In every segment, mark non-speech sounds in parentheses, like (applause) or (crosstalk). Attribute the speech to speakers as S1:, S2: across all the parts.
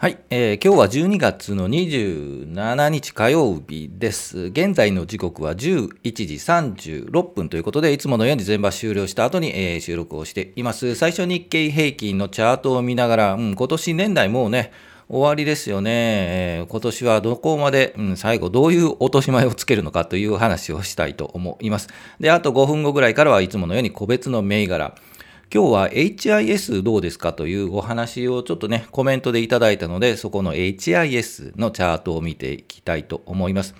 S1: はい、えー、今日は12月の27日火曜日です。現在の時刻は11時36分ということで、いつものように全場終了した後に、えー、収録をしています。最初日経平均のチャートを見ながら、うん、今年年内もうね、終わりですよね。えー、今年はどこまで、うん、最後どういう落とし前をつけるのかという話をしたいと思います。で、あと5分後ぐらいからはいつものように個別の銘柄、今日は HIS どうですかというお話をちょっとね、コメントでいただいたので、そこの HIS のチャートを見ていきたいと思います。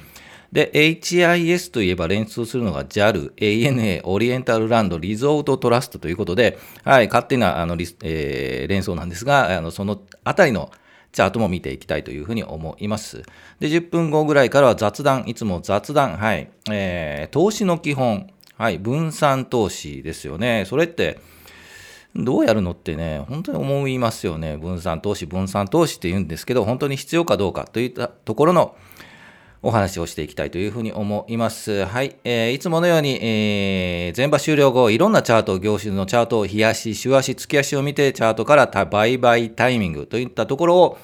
S1: で、HIS といえば連想するのが JAL、ANA、オリエンタルランド、リゾートトラストということで、はい、勝手なあの、えー、連想なんですが、あのそのあたりのチャートも見ていきたいというふうに思います。で、10分後ぐらいからは雑談、いつも雑談、はい、えー、投資の基本、はい、分散投資ですよね。それって、どうやるのってね、本当に思いますよね。分散投資、分散投資って言うんですけど、本当に必要かどうかといったところのお話をしていきたいというふうに思います。はい。えー、いつものように、えー、全場終了後、いろんなチャート、業種のチャート、日足、週足、月足を見て、チャートから売買タイミングといったところを、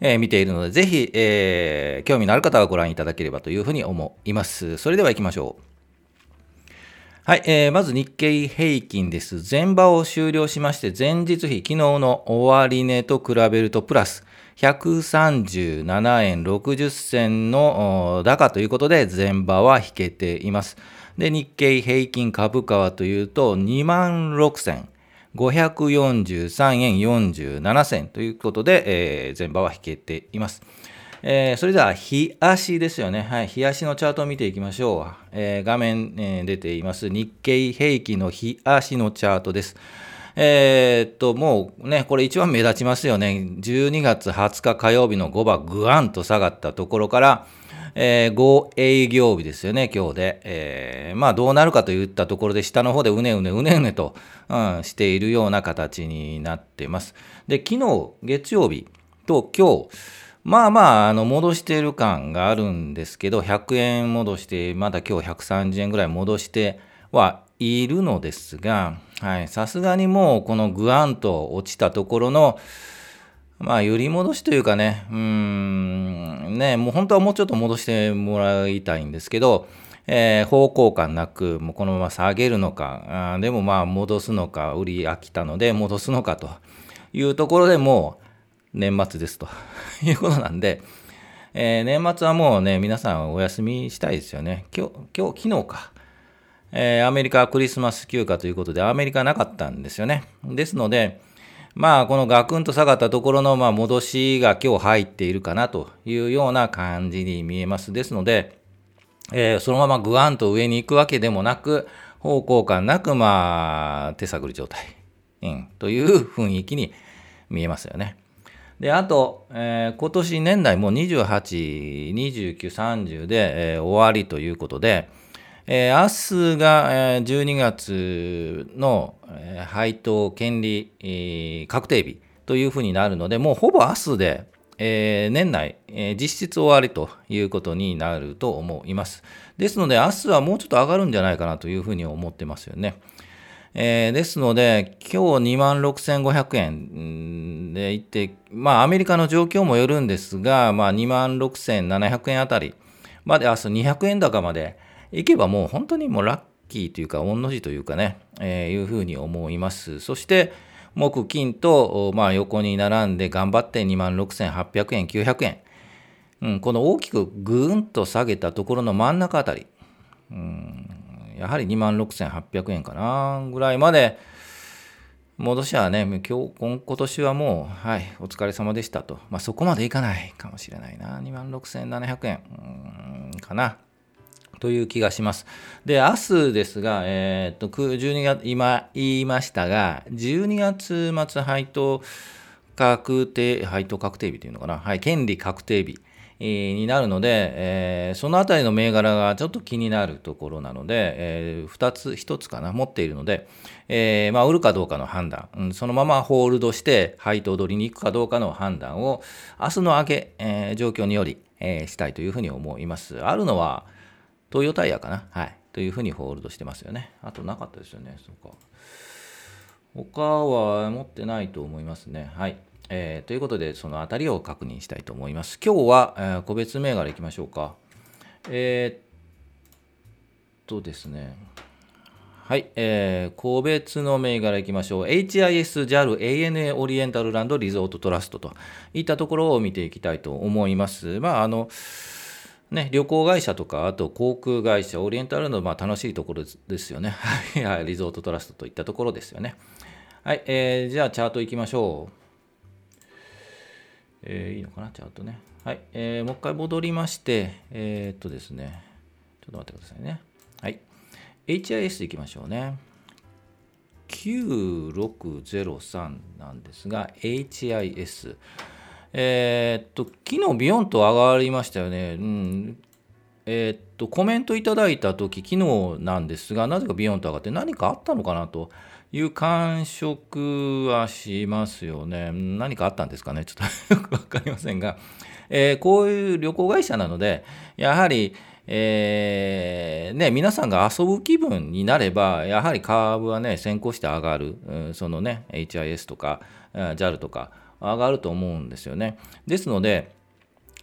S1: えー、見ているので、ぜひ、えー、興味のある方はご覧いただければというふうに思います。それでは行きましょう。はい、えー、まず日経平均です。前場を終了しまして、前日比、昨日の終値と比べるとプラス137円60銭の高ということで、前場は引けています。で、日経平均株価はというと、2万6 543円47銭ということで、えー、前場は引けています。えー、それでは、日足ですよね。はい。日足のチャートを見ていきましょう。えー、画面、えー、出ています。日経平均の日足のチャートです。えー、っと、もうね、これ一番目立ちますよね。12月20日火曜日の5番、ぐわんと下がったところから、えー、5営業日ですよね、今日で。えー、まあ、どうなるかといったところで、下の方でうねうねうねうねと、うん、しているような形になっています。で、昨日、月曜日と今日、まあまあ、あの、戻している感があるんですけど、100円戻して、まだ今日130円ぐらい戻してはいるのですが、はい、さすがにもうこのぐわんと落ちたところの、まあ、揺り戻しというかね、うん、ね、もう本当はもうちょっと戻してもらいたいんですけど、えー、方向感なく、もうこのまま下げるのか、あでもまあ戻すのか、売り飽きたので戻すのかというところでもう、年末ですと (laughs) いうことなんで、えー、年末はもうね、皆さんお休みしたいですよね。今日、今日、昨日か。えー、アメリカクリスマス休暇ということで、アメリカなかったんですよね。ですので、まあ、このガクンと下がったところの、まあ、戻しが今日入っているかなというような感じに見えます。ですので、えー、そのままグワンと上に行くわけでもなく、方向感なく、まあ、手探り状態、うん、という雰囲気に見えますよね。で、あと、えー、今年年内もう28、29、30で、えー、終わりということで、えー、明日が、えー、12月の、えー、配当権利、えー、確定日というふうになるので、もうほぼ明日で、えー、年内、えー、実質終わりということになると思います。ですので、明日はもうちょっと上がるんじゃないかなというふうに思ってますよね。えー、ですので、今日2万6500円で行って、まあ、アメリカの状況もよるんですが、まあ、2万6700円あたりまで、明日200円高まで行けばもう本当にもうラッキーというか、御の字というかね、えー、いうふうに思います。そして、木金と、まあ、横に並んで頑張って2万6800円、900円。うん、この大きくぐーんと下げたところの真ん中あたり。うんやはり2万6800円かなぐらいまで戻しはね、今日、今年はもう、はい、お疲れ様でしたと。まあ、そこまでいかないかもしれないな。2万6700円かな。という気がします。で、明日ですが、えー、っと、12月、今言いましたが、12月末配当確定、配当確定日というのかな。はい、権利確定日。になるので、えー、そのあたりの銘柄がちょっと気になるところなので、えー、2つ、1つかな、持っているので、えー、まあ、売るかどうかの判断、うん、そのままホールドして、配当取りに行くかどうかの判断を、明日の明け、え、状況により、え、したいというふうに思います。あるのは、トヨタイヤかな、はい、というふうにホールドしてますよね。あとなかったですよね、そうか。他は持ってないと思いますね。はい。えー、ということで、そのあたりを確認したいと思います。今日は、えー、個別銘柄いきましょうか。えー、っとですね。はい、えー、個別の銘柄いきましょう。HIS、JAL、ANA、オリエンタルランド、リゾートトラストといったところを見ていきたいと思います。まあ、あの、ね、旅行会社とか、あと航空会社、オリエンタルのまあ楽しいところですよね。(laughs) はい、リゾートトラストといったところですよね。はい、えー、じゃあチャートいきましょう。えー、いいのかな、ちゃんとね。はい、えー、もう一回戻りまして、えー、っとですね、ちょっと待ってくださいね。はい、HIS いきましょうね。9603なんですが、HIS。えー、っと、昨日ビヨンと上がりましたよね。うん。えー、っと、コメントいただいたとき、昨日なんですが、なぜかビヨンと上がって何かあったのかなという感触はしますよね。何かあったんですかね？(laughs) ちょっとよくわかりませんが、えー、こういう旅行会社なので、やはり、えー、ね、皆さんが遊ぶ気分になれば、やはりカーブはね、先行して上がる、うん、そのね、HIS とか、JAL とか、上がると思うんですよね。ですので、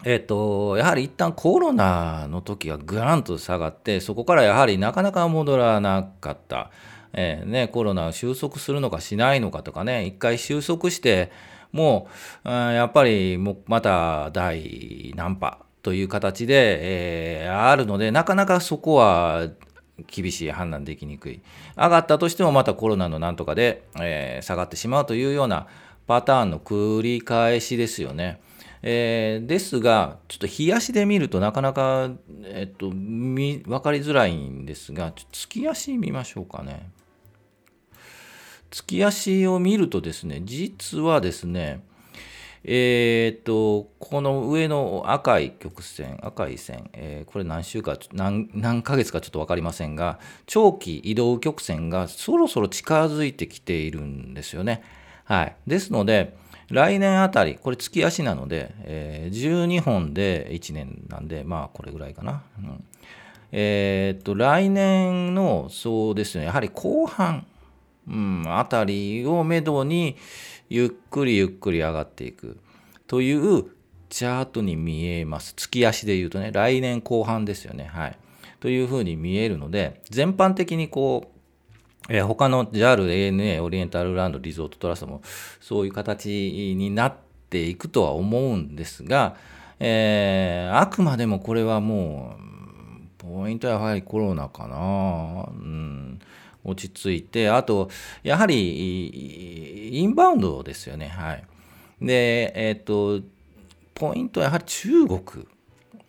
S1: えっと、やはり一旦コロナの時はぐらんと下がって、そこからやはりなかなか戻らなかった。えー、ね、コロナを収束するのかしないのかとかね、一回収束して、もうん、やっぱりもまた第何波という形で、えー、あるので、なかなかそこは厳しい判断できにくい。上がったとしてもまたコロナのなんとかで、えー、下がってしまうというようなパターンの繰り返しですよね。えー、ですが、ちょっと冷やしで見るとなかなか、えっと、分かりづらいんですが、月足見ましょうかね。月足を見るとですね、実はですね、えー、っと、この上の赤い曲線、赤い線、えー、これ何週か何、何ヶ月かちょっと分かりませんが、長期移動曲線がそろそろ近づいてきているんですよね。はい。ですので、来年あたり、これ月足なので、えー、12本で1年なんで、まあこれぐらいかな。うん、えー、っと、来年の、そうですね、やはり後半、うん、あたりをめどに、ゆっくりゆっくり上がっていくというチャートに見えます。月足で言うとね、来年後半ですよね。はい。というふうに見えるので、全般的にこう、えー、他の JAL、ANA、オリエンタルランド、リゾートトラストもそういう形になっていくとは思うんですが、えー、あくまでもこれはもう、ポイントはやはりコロナかな。うん、落ち着いて、あと、やはり、インバウンドですよね。はい。で、えっ、ー、と、ポイントはやはり中国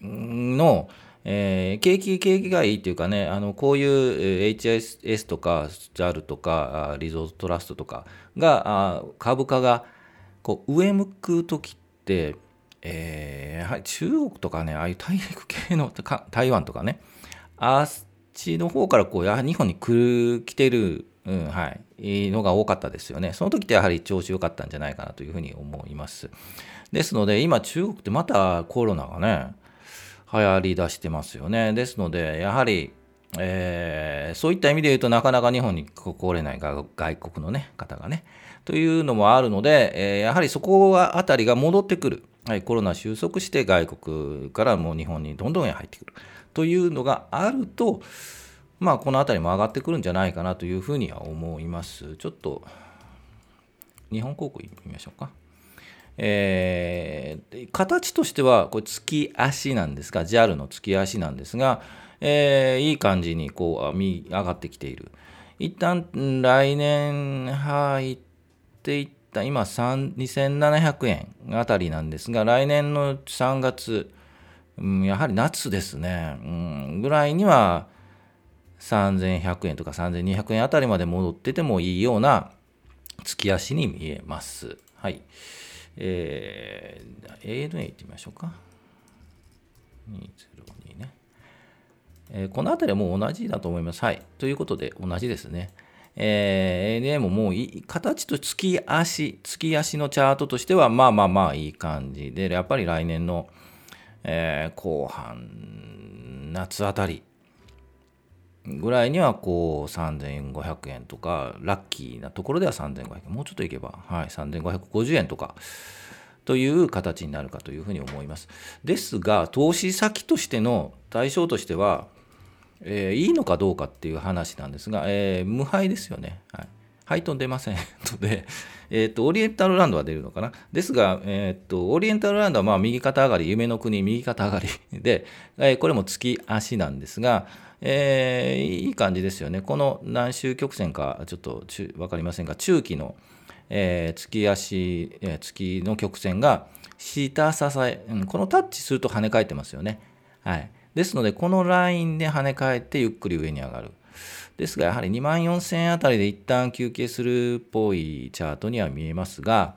S1: の、えー、景気、景気がいいっていうかね、あのこういう HIS とか JAL とかリゾートトラストとかが、株価がこう上向く時って、えー、やはり中国とかね、ああいう大陸系の台湾とかね、あっちの方からこうやはり日本に来る来てる、うんはい、のが多かったですよね。その時ってやはり調子良かったんじゃないかなというふうに思います。ですので、今中国ってまたコロナがね、流行り出してますよね。ですので、やはり、えー、そういった意味で言うとなかなか日本に来れない外国の、ね、方がね、というのもあるので、えー、やはりそこあたりが戻ってくる。はい、コロナ収束して外国からもう日本にどんどん入ってくるというのがあると、まあ、この辺りも上がってくるんじゃないかなというふうには思います。ちょっと、日本航空見ましょうか。えー、形としてはこれ月足なんですが JAL の月足なんですが、えー、いい感じにこう上がってきている一旦来年入っていった今2700円あたりなんですが来年の3月、うん、やはり夏ですね、うん、ぐらいには3100円とか3200円あたりまで戻っててもいいような月足に見えます。はい。えー、ANA 行ってみましょうか。202ね。えー、この辺りはもう同じだと思います。はい。ということで、同じですね。えー、ANA ももうい形と月足、月足のチャートとしては、まあまあまあいい感じで、やっぱり来年の、えー、後半、夏あたりぐらいにはこう3500円とかラッキーなところでは3500円もうちょっといけば、はい、3550円とかという形になるかというふうに思います。ですが投資先としての対象としては、えー、いいのかどうかっていう話なんですが、えー、無敗ですよね。はい配当出ませんので、(laughs) えー、オリエンタルランドは出るのかな。ですが、えーと、オリエンタルランドはまあ右肩上がり、夢の国右肩上がりで、えー、これも月足なんですが、えー、いい感じですよね。この何周曲線かちょっと分かりませんが、中期の、えー、月足、えー、月の曲線が下支え、うん、このタッチすると跳ね返ってますよね。はい。ですので、このラインで跳ね返ってゆっくり上に上がる。ですが、やはり2万4000円あたりで一旦休憩するっぽいチャートには見えますが、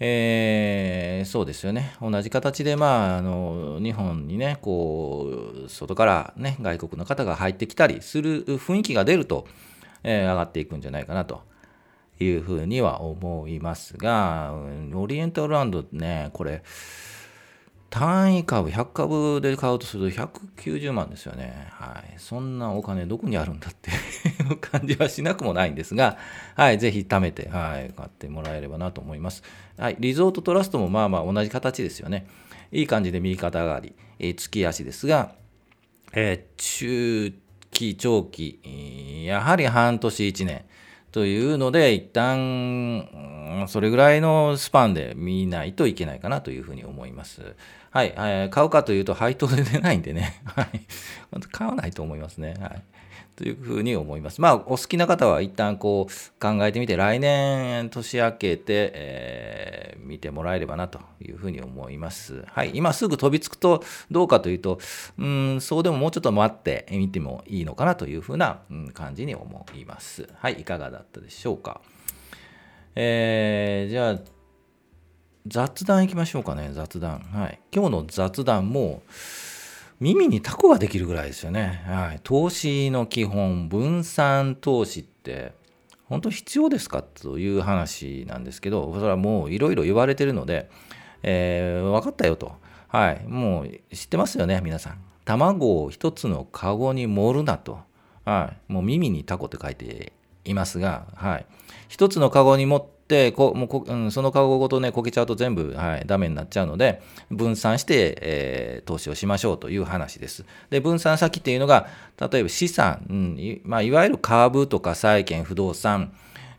S1: えー、そうですよね。同じ形で、まあ、あの、日本にね、こう、外からね、外国の方が入ってきたりする雰囲気が出ると、えー、上がっていくんじゃないかなというふうには思いますが、オリエンタルランドね、これ、単位株、100株で買うとすると190万ですよね。はい。そんなお金どこにあるんだっていう感じはしなくもないんですが、はい。ぜひ貯めて、はい。買ってもらえればなと思います。はい。リゾートトラストもまあまあ同じ形ですよね。いい感じで右肩上がり、えー、月足ですが、えー、中期、長期、やはり半年1年。というので、一旦、それぐらいのスパンで見ないといけないかなというふうに思います。はい、えー、買うかというと配当で出ないんでね、はい、(laughs) 買わないと思いますね。はい。というふうに思います。まあ、お好きな方は一旦こう考えてみて、来年年明けて、えー、見てもらえればなというふうに思います。はい。今すぐ飛びつくとどうかというと、うん、そうでももうちょっと待ってみてもいいのかなというふうな感じに思います。はい。いかがだったでしょうか。えー、じゃあ、雑談いきましょうかね、雑談。はい。今日の雑談も、耳にタコができるぐらいですよね。はい。投資の基本、分散投資って、本当必要ですかという話なんですけど、それはもういろいろ言われてるので、えー、分かったよと。はい。もう知ってますよね、皆さん。卵を一つのカゴに盛るなと。はい。もう耳にタコって書いていますが、はい。一つのカゴに持っでこもうこ、うん、そのカゴごとねこけちゃうと全部、はい、ダメになっちゃうので分散して、えー、投資をしましょうという話です。で分散先っていうのが例えば資産、うんいまあ、いわゆる株とか債券不動産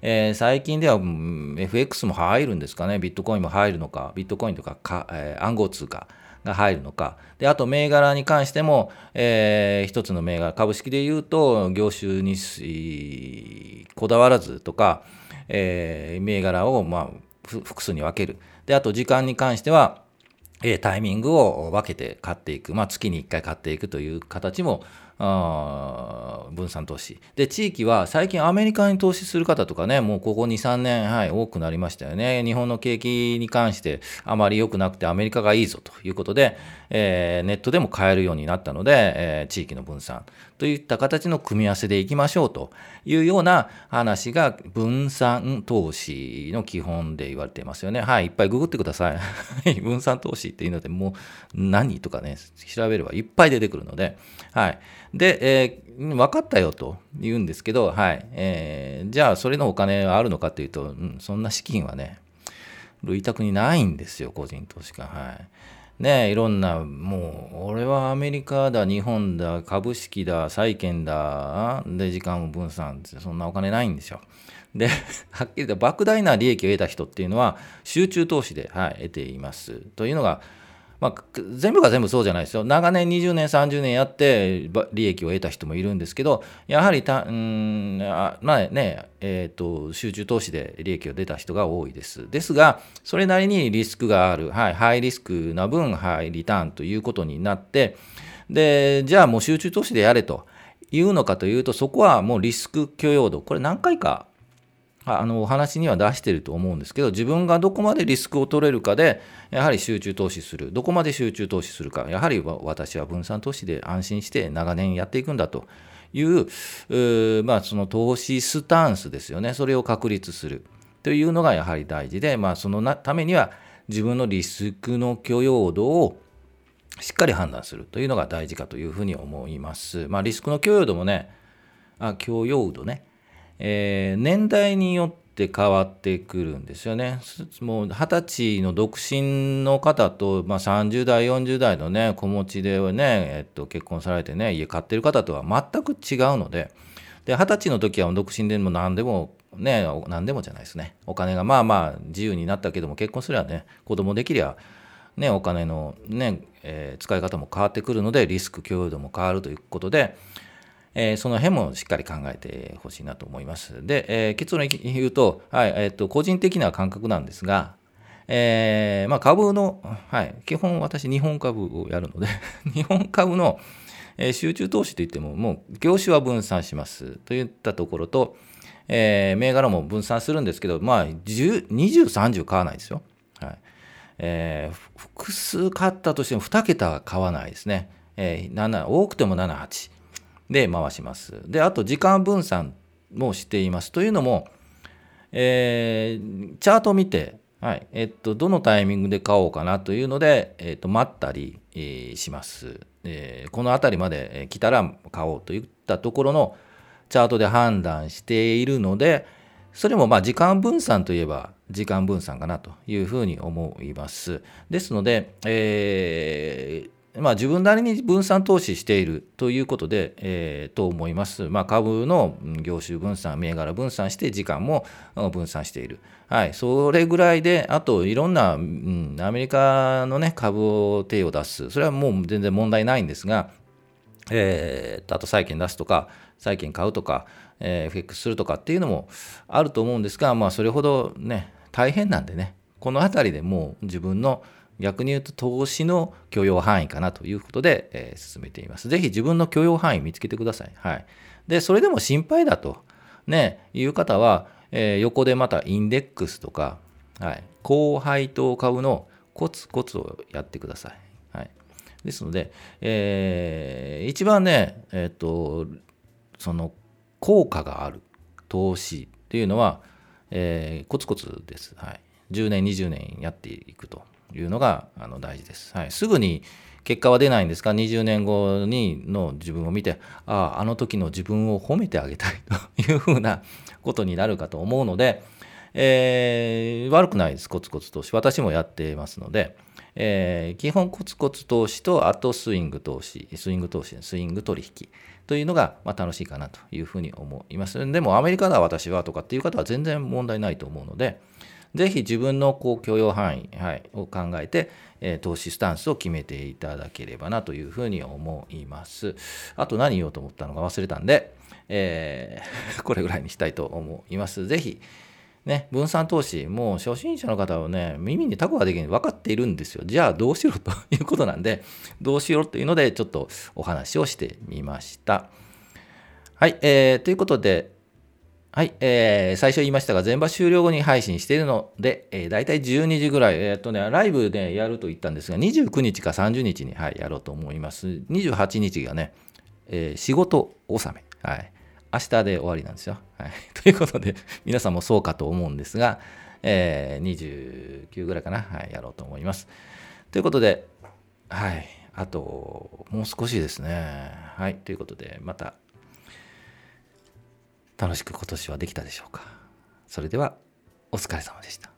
S1: えー、最近では、うん、FX も入るんですかね、ビットコインも入るのか、ビットコインとかか、えー、暗号通貨が入るのか、であと銘柄に関しても、えー、一つの銘柄、株式でいうと、業種にこだわらずとか、えー、銘柄を、まあ、複数に分ける。で、あと時間に関しては、えー、タイミングを分けて買っていく。まあ、月に1回買っていくという形も、あ分散投資。で、地域は最近アメリカに投資する方とかね、もうここ2、3年、はい、多くなりましたよね。日本の景気に関してあまり良くなくてアメリカがいいぞということで、えー、ネットでも買えるようになったので、えー、地域の分散といった形の組み合わせでいきましょうというような話が分散投資の基本で言われていますよね。はい、いっぱいググってください。(laughs) 分散投資っていうので、もう何とかね、調べればいっぱい出てくるので、はい。で、えー、分かったよと言うんですけど、はい。えー、じゃあ、それのお金はあるのかというと、うん、そんな資金はね、類託にないんですよ、個人投資家。はい。ねいろんな、もう、俺はアメリカだ、日本だ、株式だ、債券だ、で、時間を分散って、そんなお金ないんですよ。で、はっきりと莫大な利益を得た人っていうのは、集中投資で、はい、得ています。というのが、まあ、全部が全部そうじゃないですよ。長年20年、30年やって利益を得た人もいるんですけど、やはりた、うんまあね、えーと、集中投資で利益を出た人が多いです。ですが、それなりにリスクがある、はい、ハイリスクな分、ハイリターンということになって、で、じゃあもう集中投資でやれというのかというと、そこはもうリスク許容度、これ何回かあのお話には出してると思うんですけど、自分がどこまでリスクを取れるかで、やはり集中投資する、どこまで集中投資するか、やはり私は分散投資で安心して長年やっていくんだという、まあ、その投資スタンスですよね、それを確立する。というのがやはり大事で、まあ、そのためには自分のリスクの許容度をしっかり判断する。というのが大事かというふうに思います。まあ、リスクの許容度もね、あ許容度ね、えー、年代によって変わってくるんですよね。もう二十歳の独身の方と、まあ、30代40代のね子持ちでね、えっと、結婚されてね家買ってる方とは全く違うので。で二十歳の時は独身でも何でもね何でもじゃないですね。お金がまあまあ自由になったけども結婚すればね子供できりゃねお金のね、えー、使い方も変わってくるのでリスク許容度も変わるということで、え、その辺もしっかり考えてほしいなと思います。で、え、結論言うと,、はいえーと、個人的な感覚なんですが、えーまあ、株の、はい、基本私日本株をやるので (laughs) 日本株のえ集中投資といってももう業種は分散しますといったところと、えー、銘柄も分散するんですけど、まあ、20、30買わないですよ。はいえー、複数買ったとしても2桁は買わないですね。えー、7多くても7、8で回します。で、あと時間分散もしています。というのも、えー、チャートを見て、はいえっと、どのタイミングで買おうかなというので、えっと、待ったり、えー、します、えー、この辺りまで来たら買おうといったところのチャートで判断しているので、それもまあ時間分散といえば時間分散かなというふうに思います。ですので、えー、まあ、自分なりに分散投資しているということで、えー、と思います。まあ、株の業種分散、銘柄分散して、時間も分散している。はい、それぐらいで、あといろんな、うん、アメリカの、ね、株を手を出す、それはもう全然問題ないんですが、えー、あと債券出すとか、債券買うとか、えー、FX するとかっていうのもあると思うんですが、まあ、それほどね、大変なんでね、この辺りでもう自分の逆に言うと投資の許容範囲かなということで、えー、進めています。ぜひ自分の許容範囲見つけてください。はい。で、それでも心配だと、ね、いう方は、えー、横でまたインデックスとか、はい、高配当株のコツコツをやってください。はい。ですので、えー、一番ね、えっ、ー、と、その効果がある投資っていうのは、えー、コツコツです。はい。10年、20年やっていくというのがあの大事です。はい。すぐに結果は出ないんですか？20年後にの自分を見て、ああ、あの時の自分を褒めてあげたいと (laughs) いうふうなことになるかと思うので、えー、悪くないです、コツコツ投資。私もやってますので、えー、基本コツコツ投資と、あとスイング投資、スイング投資、スイング取引というのが、まあ、楽しいかなというふうに思います。でも、アメリカだ私はとかっていう方は全然問題ないと思うので、ぜひ自分のこう許容範囲、はい、を考えて、えー、投資スタンスを決めていただければなというふうに思います。あと何言おうと思ったのか忘れたんで、えー、(laughs) これぐらいにしたいと思います。ぜひ、ね、分散投資、もう初心者の方はね、耳にタコができる分かっているんですよ。じゃあどうしろということなんで、どうしろというので、ちょっとお話をしてみました。はい、えー、ということで、はい、えー、最初言いましたが、全場終了後に配信しているので、えー、大体12時ぐらい、えー、っとね、ライブでやると言ったんですが、29日か30日に、はい、やろうと思います。28日がね、えー、仕事納め。はい。明日で終わりなんですよ。はい、(laughs) ということで、皆さんもそうかと思うんですが、えー、29ぐらいかな、はい、やろうと思います。ということで、はい、あと、もう少しですね。はい、ということで、また、楽しく今年はできたでしょうか？それでは、お疲れ様でした。